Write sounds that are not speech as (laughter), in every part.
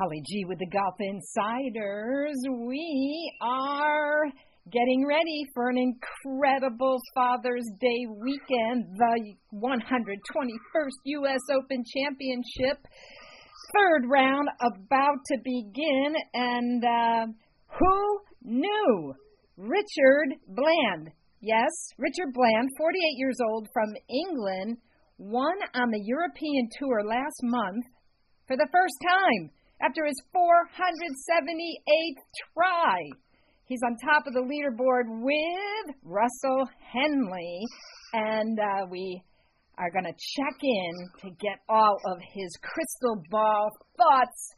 Holly G with the Golf Insiders. We are getting ready for an incredible Father's Day weekend, the 121st U.S. Open Championship. Third round about to begin, and uh, who knew? Richard Bland. Yes, Richard Bland, 48 years old from England, won on the European Tour last month for the first time after his 478th try. He's on top of the leaderboard with Russell Henley, and uh, we are going to check in to get all of his crystal ball thoughts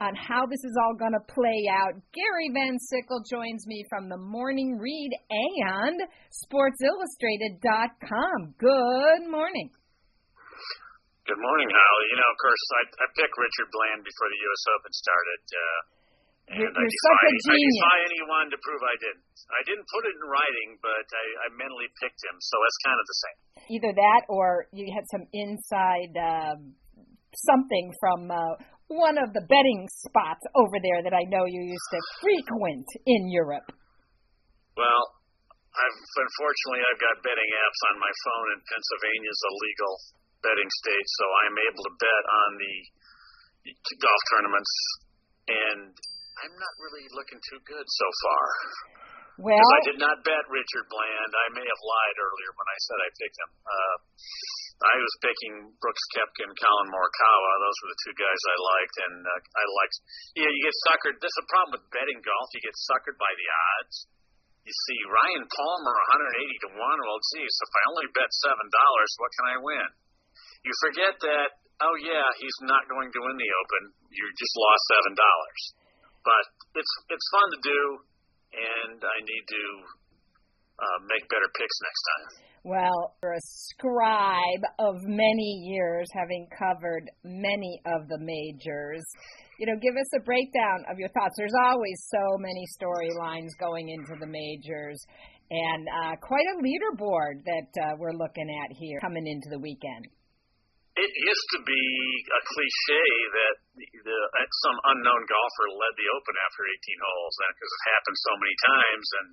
on how this is all going to play out. Gary Van Sickle joins me from the Morning Read and SportsIllustrated.com. Good morning. Good morning, Holly. You know, of course, I, I picked Richard Bland before the U.S. Open started. Uh, and you're, you're I, defy, such a genius. I defy anyone to prove I didn't. I didn't put it in writing, but I, I mentally picked him, so that's kind of the same. Either that, or you had some inside uh, something from uh, one of the betting spots over there that I know you used to frequent in Europe. Well, I've unfortunately I've got betting apps on my phone, and Pennsylvania's illegal betting state, so I'm able to bet on the golf tournaments, and I'm not really looking too good so far. Well, I did not bet Richard Bland. I may have lied earlier when I said I picked him. Uh, I was picking Brooks Koepka and Collin Morikawa. Those were the two guys I liked, and uh, I liked. Yeah, you get suckered. This is a problem with betting golf. You get suckered by the odds. You see Ryan Palmer 180 to one. Well, geez, if I only bet seven dollars, what can I win? You forget that oh yeah, he's not going to win the Open. You just lost seven dollars. But it's it's fun to do, and I need to uh, make better picks next time. Well, you're a scribe of many years, having covered many of the majors. You know, give us a breakdown of your thoughts. There's always so many storylines going into the majors, and uh, quite a leaderboard that uh, we're looking at here coming into the weekend it used to be a cliche that the, some unknown golfer led the Open after 18 holes, because it happened so many times. And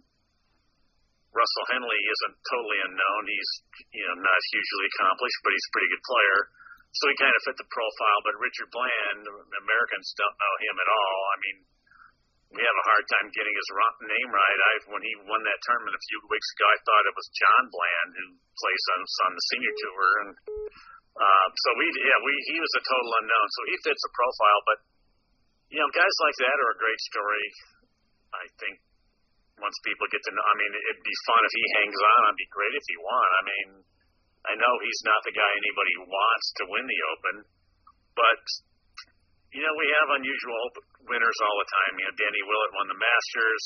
Russell Henley isn't totally unknown; he's you know not hugely accomplished, but he's a pretty good player. So he kind of fit the profile. But Richard Bland, Americans don't know him at all. I mean, we have a hard time getting his name right. I when he won that tournament a few weeks ago, I thought it was John Bland who plays on on the senior tour and uh, so we, yeah, we he was a total unknown. So he fits the profile, but you know, guys like that are a great story. I think once people get to know, I mean, it'd be fun if he hangs on. It'd be great if he won. I mean, I know he's not the guy anybody wants to win the Open, but you know, we have unusual winners all the time. You know, Danny Willett won the Masters.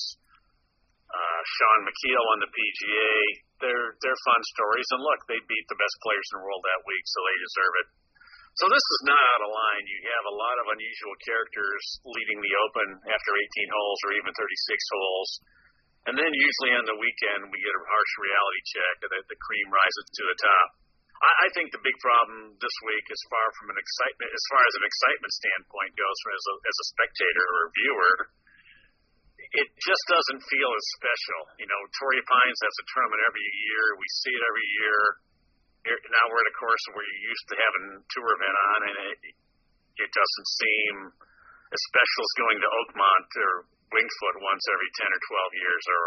Uh, Shaun Micheel won the PGA. They're they're fun stories, and look, they beat the best players in the world that week, so they deserve it. So this is not out of line. You have a lot of unusual characters leading the Open after 18 holes or even 36 holes, and then usually on the weekend we get a harsh reality check that the cream rises to the top. I, I think the big problem this week, as far from an excitement, as far as an excitement standpoint goes, as a, as a spectator or a viewer, it just doesn't feel as special. You know, Torrey Pines has a tournament every year. We see it every year. Now we're at a course where you're used to having tour event on, and it, it doesn't seem as special as going to Oakmont or Winged Foot once every 10 or 12 years. Or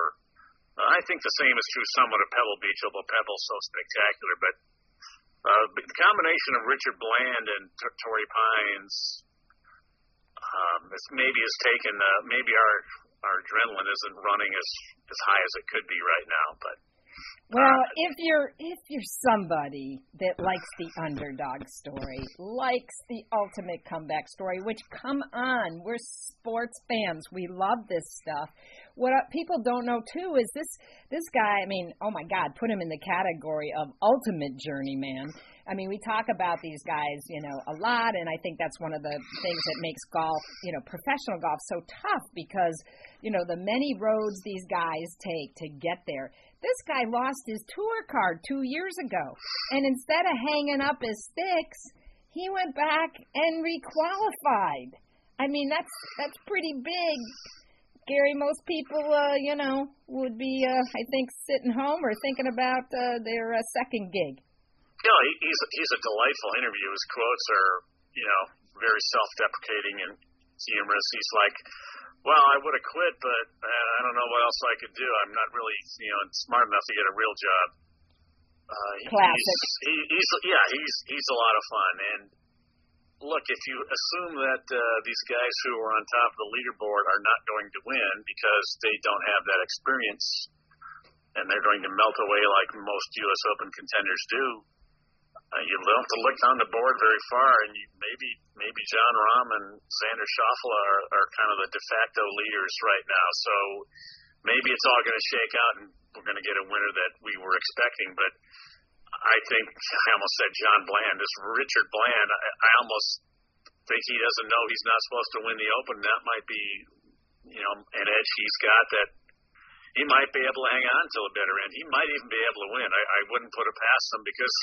uh, I think the same is true somewhat of Pebble Beach, although Pebble's so spectacular. But uh, the combination of Richard Bland and T- Torrey Pines um, maybe has taken uh, maybe our our adrenaline isn't running as as high as it could be right now. But well, uh, if you're if you're somebody that likes the underdog story, likes the ultimate comeback story, which come on, we're sports fans, we love this stuff. What people don't know too is this this guy. I mean, oh my God, put him in the category of ultimate journeyman. I mean, we talk about these guys, you know, a lot, and I think that's one of the things that makes golf, you know, professional golf so tough because, you know, the many roads these guys take to get there. This guy lost his tour card two years ago, and instead of hanging up his sticks, he went back and requalified. I mean, that's that's pretty big. Gary, most people, uh, you know, would be, uh, I think, sitting home or thinking about uh, their uh, second gig. Yeah, he, he's he's a delightful interview. His quotes are, you know, very self-deprecating and humorous. He's like, "Well, I would have quit, but uh, I don't know what else I could do. I'm not really, you know, smart enough to get a real job." Uh, Classic. He's, he, he's yeah, he's he's a lot of fun. And look, if you assume that uh, these guys who are on top of the leaderboard are not going to win because they don't have that experience, and they're going to melt away like most U.S. Open contenders do, uh, you don't have to look down the board very far, and you, maybe maybe Jon Rahm and Xander Schauffele are, are kind of the de facto leaders right now. So maybe it's all going to shake out, and we're going to get a winner that we were expecting. But I think (laughs) I almost said John Bland. This Richard Bland, I, I almost think he doesn't know he's not supposed to win the Open. That might be, you know, an edge he's got that he might be able to hang on till the bitter end. He might even be able to win. I, I wouldn't put it past him because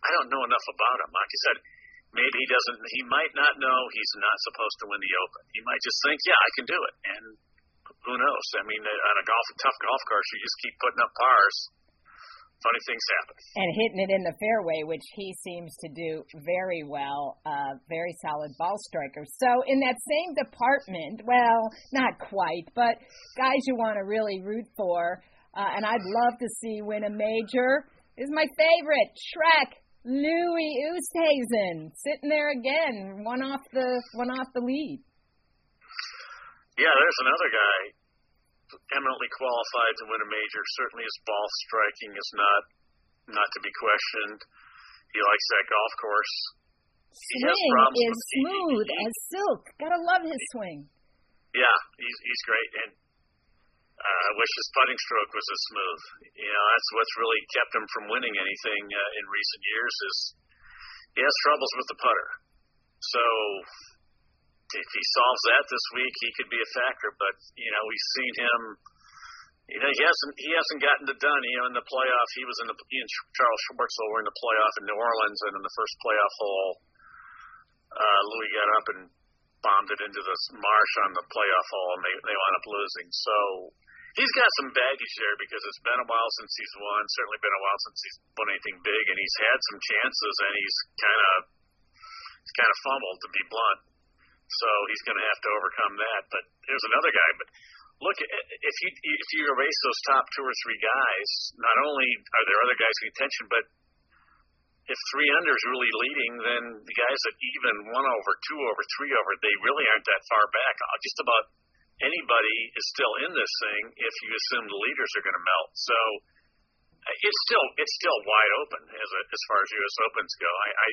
I don't know enough about him. Like you said, maybe he doesn't. He might not know he's not supposed to win the Open. He might just think, yeah, I can do it, and who knows? I mean, on a golf tough golf course, you just keep putting up pars. Funny things happen. And hitting it in the fairway, which he seems to do very well. Uh, very solid ball striker. So in that same department, well, not quite, but guys you want to really root for, uh, and I'd love to see win a major. Is my favorite Shrek Louis Oosthuizen sitting there again, one off the one off the lead. Yeah, there's another guy eminently qualified to win a major. Certainly, his ball striking is not not to be questioned. He likes that golf course. Swing is smooth he, he, as silk. Gotta love his swing. Yeah, he's he's great, and uh, I wish his putting stroke was as smooth. You know, that's what's really kept him from winning anything uh, in recent years. Is he has troubles with the putter. So if he solves that this week, he could be a factor. But you know, we've seen him. You know, he hasn't he hasn't gotten it done. You know, in the playoff, he was in the he and Charles Schwartzel were in the playoff in New Orleans, and in the first playoff hole, uh, Louis got up and bombed it into the marsh on the playoff hole, and they they wound up losing. So he's got some baggage there because it's been a while since he's won. Certainly been a while since he's won anything big, and he's had some chances, and he's kind of he's kind of fumbled to be blunt. So he's going to have to overcome that. But there's another guy. But look, if you if you erase those top two or three guys, not only are there other guys in contention, but if three under is really leading, then the guys that even one over, two over, three over, they really aren't that far back. Uh, just about anybody is still in this thing if you assume the leaders are going to melt. So uh, it's still it's still wide open as a, as far as U.S. Opens go. I, I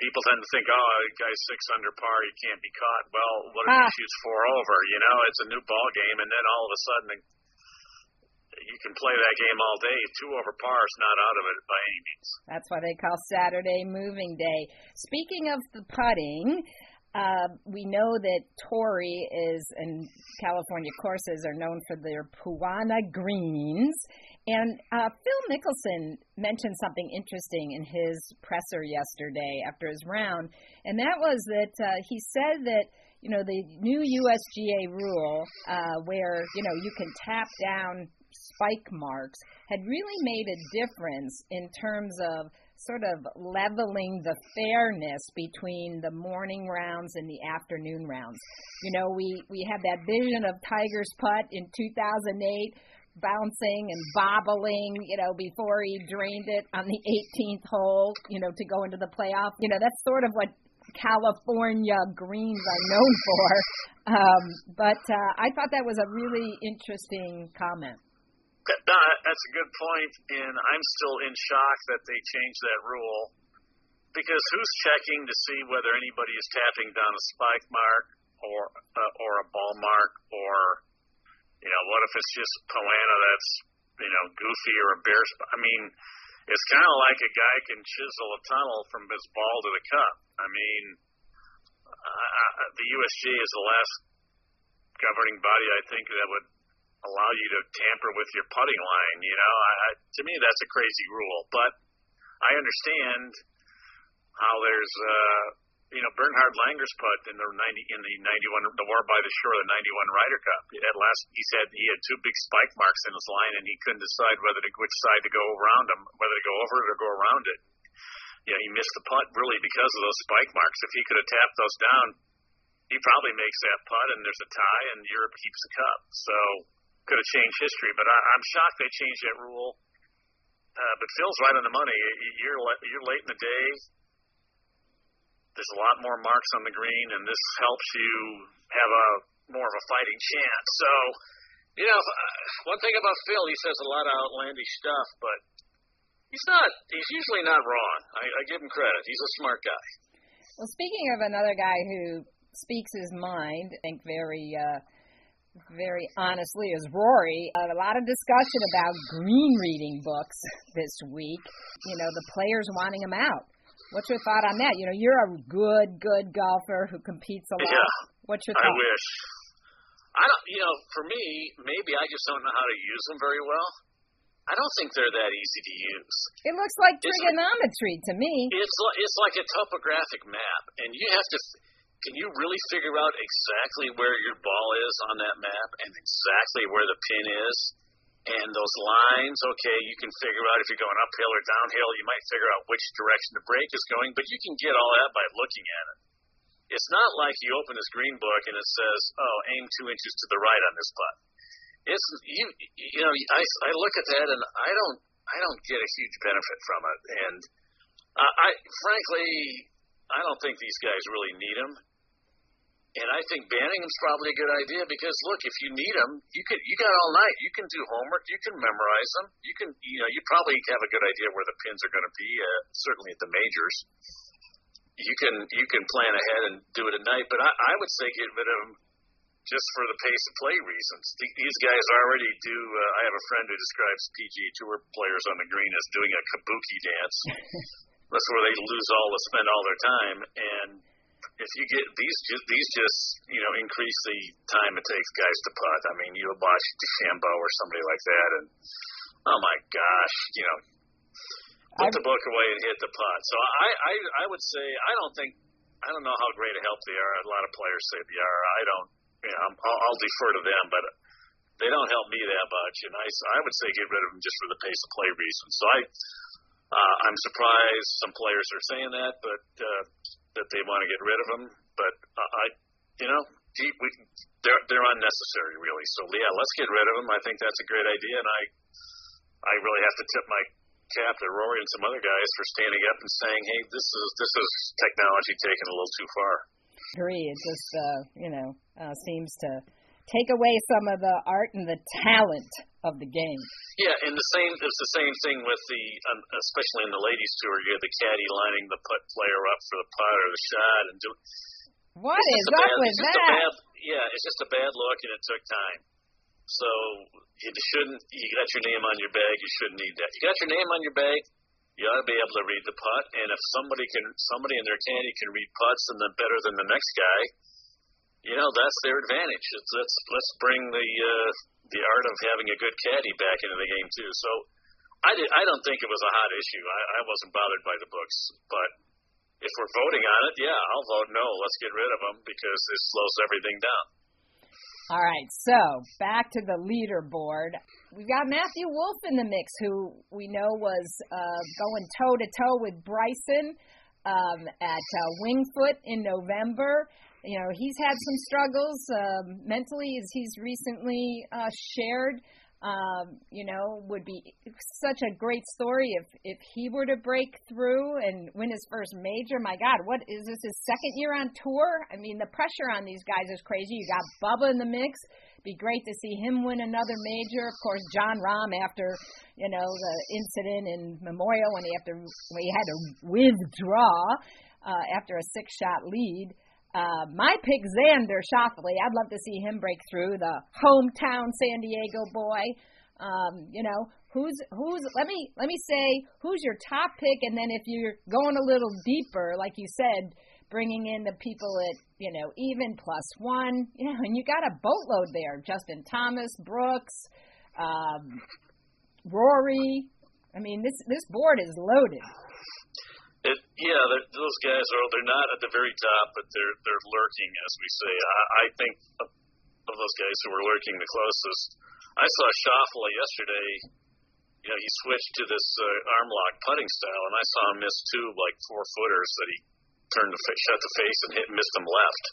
people tend to think, oh, guy's six under par, he can't be caught. Well, what if ah. he shoots four over? You know, it's a new ball game, and then all of a sudden you can play that game all day. Two over par is not out of it by any means. That's why they call Saturday moving day. Speaking of the putting. Uh, we know that Torrey is, and California courses are known for their Poa annua greens. And uh, Phil Mickelson mentioned something interesting in his presser yesterday after his round, and that was that uh, he said that you know the new USGA rule, uh, where you know you can tap down spike marks, had really made a difference in terms of sort of leveling the fairness between the morning rounds and the afternoon rounds. You know, we we had that vision of Tiger's putt in 2008 bouncing and bobbling, you know, before he drained it on the 18th hole, you know, to go into the playoff. You know, that's sort of what California greens are known for. (laughs) Um, but uh, I thought that was a really interesting comment. No, that's a good point, and I'm still in shock that they changed that rule because who's checking to see whether anybody is tapping down a spike mark or uh, or a ball mark or you know, what if it's just Poa annua that's, you know, goofy or a bear? Sp- I mean, it's kind of like a guy can chisel a tunnel from his ball to the cup. I mean, uh, the USG is the last governing body I think that would allow you to tamper with your putting line. You know, I, I, to me that's a crazy rule, but I understand how there's uh, you know Bernhard Langer's putt in the ninety in the ninety one the War by the Shore the ninety one Ryder Cup. At last, he said he had two big spike marks in his line, and he couldn't decide whether to which side to go around them, whether to go over it or go around it. Yeah, he missed the putt really because of those spike marks. If he could have tapped those down, he probably makes that putt, and there's a tie, and Europe keeps the cup. So could have changed history, but I, I'm shocked they changed that rule. Uh, but Phil's right on the money. You're you're late in the day there's a lot more marks on the green, and this helps you have a more of a fighting chance. So, you know, uh, one thing about Phil, he says a lot of outlandish stuff, but he's not. He's usually not wrong. I, I give him credit. He's a smart guy. Well, speaking of another guy who speaks his mind, I think very. Uh, very honestly, is Rory. Uh, a lot of discussion about green reading books this week. You know, the players wanting him out. What's your thought on that? You know, you're a good, good golfer who competes a lot. Yeah. What's your thought? I wish. I don't. You know, for me, maybe I just don't know how to use them very well. I don't think they're that easy to use. It looks like trigonometry it's, to me. It's like, it's like a topographic map, and you have to. Can you really figure out exactly where your ball is on that map and exactly where the pin is? And those lines, okay, you can figure out if you're going uphill or downhill. You might figure out which direction the break is going, but you can get all that by looking at it. It's not like you open this green book and it says, "Oh, aim two inches to the right on this putt." It's you, you know, I, I look at that and I don't, I don't get a huge benefit from it. And I, I frankly, I don't think these guys really need them. And I think banning them's probably a good idea because look, if you need them, you can you got all night. You can do homework. You can memorize them. You can you know you probably have a good idea where the pins are going to be. Uh, certainly at the majors, you can you can plan ahead and do it at night. But I, I would say get rid of them just for the pace of play reasons. These guys already do. Uh, I have a friend who describes PGA Tour players on the green as doing a kabuki dance. (laughs) That's where they lose all to spend all their time and if you get these, these just you know increase the time it takes guys to putt. I mean, you watch DeChambeau or somebody like that, and oh my gosh, you know, put I've, the book away and hit the putt. So I, I, I would say I don't think I don't know how great a help they are. A lot of players say they are. I don't. You know, I'll, I'll defer to them, but they don't help me that much. And I, I would say get rid of them just for the pace of play reasons. So I, uh, I'm surprised some players are saying that, but uh, that they want to get rid of them. But I, you know, gee, we, they're they're unnecessary, really. So yeah, let's get rid of them. I think that's a great idea, and I I really have to tip my cap to Rory and some other guys for standing up and saying, "Hey, this is this is technology taken a little too far." Agree. It just uh, you know uh, seems to take away some of the art and the talent of the game. Yeah, and the same it's the same thing with the um, especially in the ladies tour. You have the caddy lining the putt player up for the putt or the shot and do. What is up bad, with that? Bad, yeah, it's just a bad look and it took time. So you shouldn't. You got your name on your bag. You shouldn't need that. You got your name on your bag. You ought to be able to read the putt. And if somebody can, somebody in their caddy can read putts and then better than the next guy, you know that's their advantage. It's, let's let's bring the uh, the art of having a good caddy back into the game too. So I did, I don't think it was a hot issue. I, I wasn't bothered by the books, but if we're voting on it, yeah, I'll vote no. Let's get rid of them because it slows everything down. All right, so back to the leaderboard. We've got Matthew Wolff in the mix, who we know was uh, going toe to toe with Bryson um, at uh, Winged Foot in November you know he's had some struggles um, mentally as he's recently uh, shared um, you know would be such a great story if if he were to break through and win his first major. My god what is this his second year on tour? I mean the pressure on these guys is crazy. You got bubba in the mix. Be great to see him win another major. Of course Jon Rahm after you know the incident in memorial when he after he had to withdraw uh, after a six shot lead uh, my pick, Xander Schauffele. I'd love to see him break through the hometown San Diego boy. Um, you know, who's who's let me let me say who's your top pick, and then if you're going a little deeper, like you said, bringing in the people at you know even plus one, you know, and you got a boatload there: Justin Thomas, Brooks, um, Rory. I mean, this this board is loaded. It, yeah, those guys are. They're not at the very top, but they're they're lurking, as we say. I, I think of, those guys who are lurking the closest. I saw Schauffele yesterday. You know, he switched to this uh, arm lock putting style, and I saw him miss two like four footers that he turned the shut the face and hit missed them left.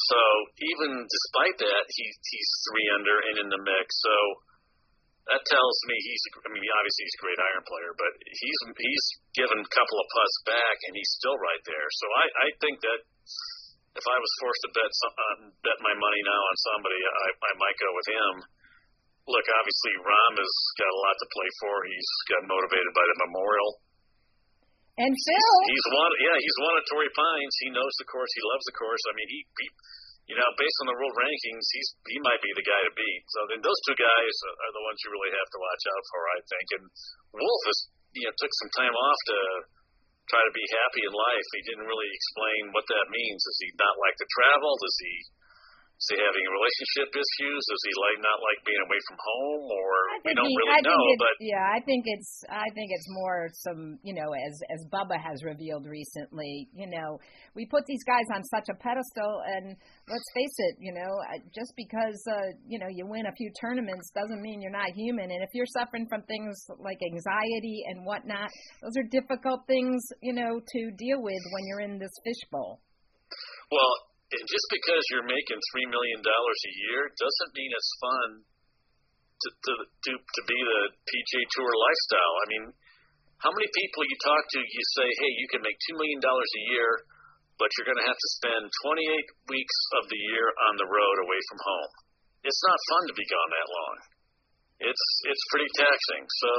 So even despite that, he, he's three under and in the mix. So that tells me he's. I mean, obviously he's a great iron player, but he's he's given a couple of putts back, and he's still right there. So I I think that if I was forced to bet some, uh, bet my money now on somebody, I I might go with him. Look, obviously Rahm has got a lot to play for. He's got motivated by the Memorial. And Phil, he's won. Yeah, he's won at Torrey Pines. He knows the course. He loves the course. I mean, he, he you know, based on the world rankings, he's he might be the guy to beat. So then those two guys are the ones you really have to watch out for, I think. And Wolff has you know took some time off to try to be happy in life. He didn't really explain what that means. Does he not like to travel? Does he is he having relationship issues? Does he like not like being away from home, or we don't he, really I know? but yeah, I think it's I think it's more some you know as as Bubba has revealed recently. You know, we put these guys on such a pedestal, and let's face it, you know, just because uh, you know you win a few tournaments doesn't mean you're not human. And if you're suffering from things like anxiety and whatnot, those are difficult things you know to deal with when you're in this fishbowl. Well, and just because you're making three million dollars a year doesn't mean it's fun to to to, to be the PGA Tour lifestyle. I mean, how many people you talk to, you say, "Hey, you can make two million dollars a year, but you're going to have to spend 28 weeks of the year on the road away from home." It's not fun to be gone that long. It's it's pretty taxing. So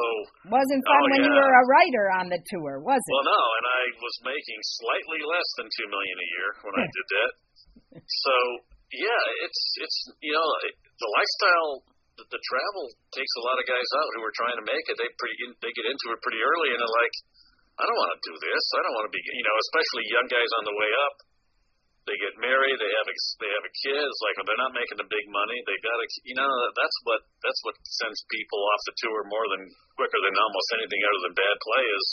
wasn't oh, fun oh, when yeah. you were a writer on the tour, was it? Well, no, and I was making slightly less than two million a year when I did that so yeah, it's it's you know the lifestyle, the, the travel takes a lot of guys out who are trying to make it. They pretty in, they get into it pretty early and they're like, I don't want to do this. I don't want to be you know especially young guys on the way up. They get married. They have a, they have a kid. It's like they're not making the big money. They got to you know that's what that's what sends people off the tour more than quicker than almost anything other than bad play is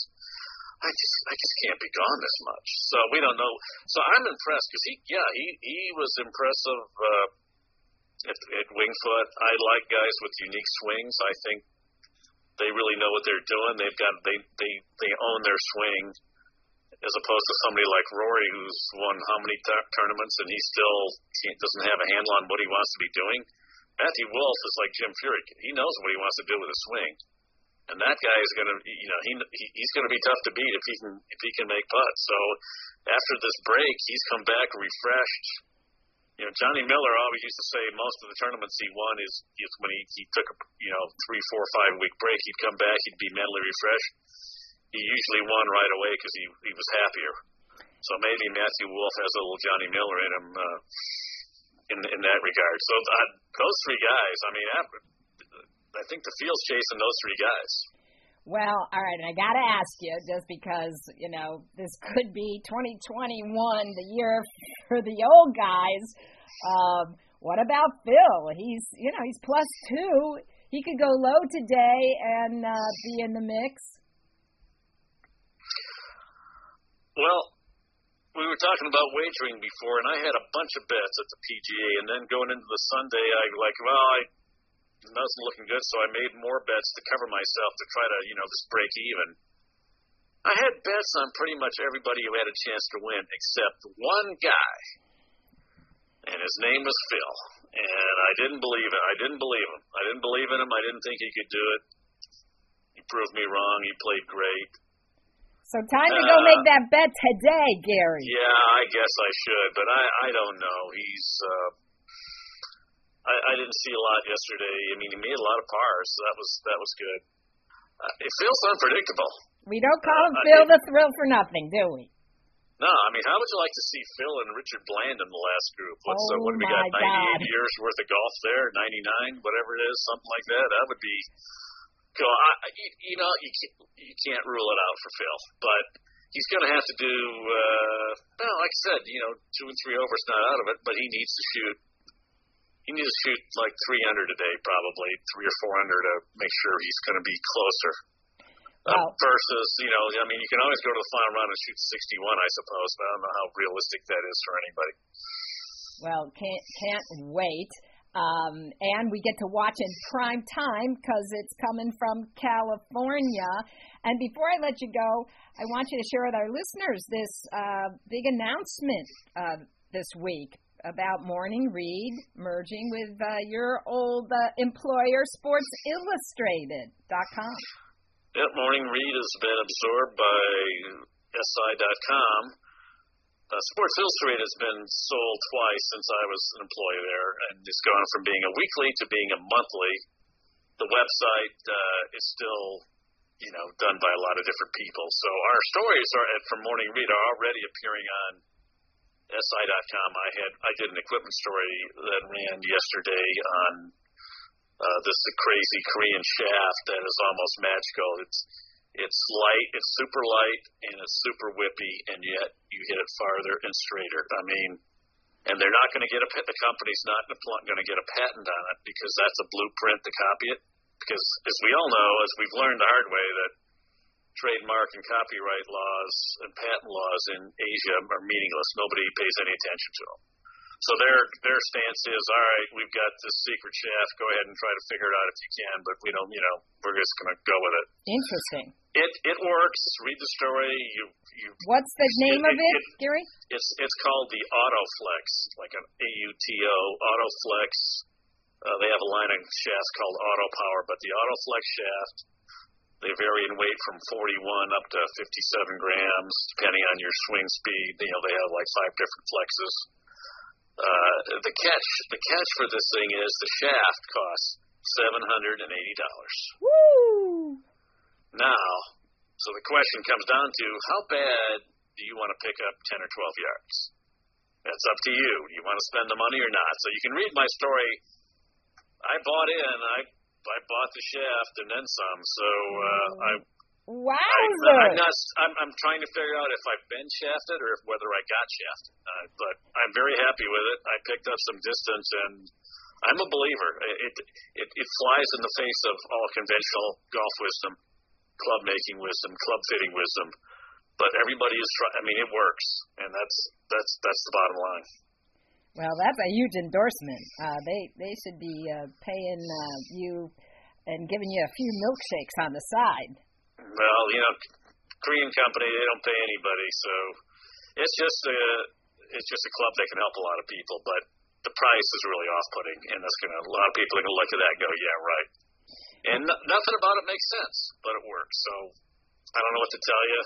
I just I just can't be gone this much. So we don't know. So I'm impressed because he yeah he he was impressive uh, at, at Winged Foot. I like guys with unique swings. I think they really know what they're doing. They've got they they they own their swing as opposed to somebody like Rory who's won how many t- tournaments and he still doesn't have a handle on what he wants to be doing. Matthew Wolff is like Jim Furyk. He knows what he wants to do with his swing and that guy is going to, you know, he he's going to be tough to beat if he can if he can make putts. So after this break, he's come back refreshed. You know, Johnny Miller always used to say most of the tournaments he won is, is when he he took a you know three, four, five week break, he'd come back, he'd be mentally refreshed. He usually won right away because he he was happier. So maybe Matthew Wolff has a little Johnny Miller in him uh, in in that regard. So uh, those three guys, I mean, after, I think the field's chasing those three guys. Well, all right, and I got to ask you, just because you know this could be 2021, the year for the old guys. Um, what about Phil? He's you know he's plus two. He could go low today and uh, be in the mix. Well, we were talking about wagering before, and I had a bunch of bets at the PGA, and then going into the Sunday, I like, well, I wasn't looking good, so I made more bets to cover myself to try to, you know, just break even. I had bets on pretty much everybody who had a chance to win, except one guy, and his name was Phil. And I didn't believe it. I didn't believe him. I didn't believe in him. I didn't think he could do it. He proved me wrong. He played great. So time to uh, go make that bet today, Gary. Yeah, I guess I should, but I I don't know. He's uh, I, I didn't see a lot yesterday. I mean, he made a lot of pars, so that was that was good. Uh, it feels unpredictable. We don't call him uh, Phil the Thrill for nothing, do we? No, I mean, how would you like to see Phil and Richard Bland in the last group? What's oh uh, what do we got? Ninety-eight years worth of golf there, ninety-nine, whatever it is, something like that. That would be. Go, I, you, you know, you can't, you can't rule it out for Phil, but he's going to have to do. uh Well, like I said, you know, two and three overs not out of it, but he needs to shoot he needs to shoot like 300 a day, probably three or 400 to make sure he's going to be closer. uh, versus, you know, I mean, you can always go to the final round and shoot 61, I suppose, but I don't know how realistic that is for anybody. Well, can't can't wait. Um, and we get to watch in prime time because it's coming from California. And before I let you go, I want you to share with our listeners this uh, big announcement uh, this week about Morning Read merging with uh, your old uh, employer, SportsIllustrated.com. Yep, Morning Read has been absorbed by SI.com uh, Sports Illustrated has been sold twice since I was an employee there, and it's gone from being a weekly to being a monthly. The website uh, is still, you know, done by a lot of different people. So our stories are from Morning Read are already appearing on SI.com. I had I did an equipment story that ran yesterday on uh, this crazy Korean shaft that is almost magical. It's it's light, it's super light, and it's super whippy, and yet you hit it farther and straighter. I mean, and they're not going to get a the company's not going to get a patent on it because that's a blueprint to copy it. Because as we all know, as we've learned the hard way, that trademark and copyright laws and patent laws in Asia are meaningless. Nobody pays any attention to them. So their their stance is, all right, we've got this secret shaft. Go ahead and try to figure it out if you can, but we don't, you know, we're just going to go with it. Interesting. It it works. Read the story. You you. What's the name it, of it, it, Gary? It's it's called the Autoflex, like an A U T O Autoflex. Uh, they have a line of shafts called Auto Power, but the Autoflex shaft they vary in weight from 41 up to 57 grams, depending on your swing speed. You know, they have like five different flexes. Uh, the catch, the catch for this thing is the shaft costs seven hundred and eighty dollars. Woo! Now, so the question comes down to how bad do you want to pick up ten or twelve yards? That's up to you. Do you want to spend the money or not? So you can read my story. I bought in. I I bought the shaft and then some. So uh, I Wowzer! I, am not. I'm, I'm trying to figure out if I've been shafted or if whether I got shafted. Uh, but I'm very happy with it. I picked up some distance, and I'm a believer. It it, it flies in the face of all conventional golf wisdom, club making wisdom, club fitting wisdom. But everybody is trying. I mean, it works, and that's that's that's the bottom line. Well, that's a huge endorsement. Uh, they they should be uh, paying uh, you and giving you a few milkshakes on the side. Well, you know, Korean company, they don't pay anybody, so it's just a it's just a club that can help a lot of people, but the price is really off-putting, and that's gonna a lot of people are gonna look at that and go, yeah, right. And n- nothing about it makes sense, but it works. So I don't know what to tell you.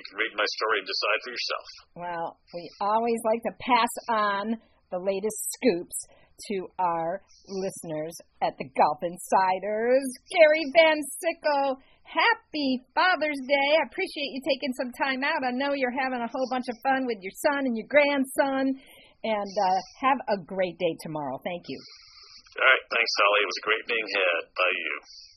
You can read my story and decide for yourself. Well, we always like to pass on the latest scoops to our listeners at the Golf Insiders. Gary Van Sickle Happy Father's Day. I appreciate you taking some time out. I know you're having a whole bunch of fun with your son and your grandson. And uh, have a great day tomorrow. Thank you. All right. Thanks, Holly. It was great being had by you.